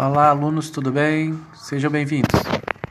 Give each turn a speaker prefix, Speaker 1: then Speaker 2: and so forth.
Speaker 1: Olá, alunos, tudo bem? Sejam bem-vindos.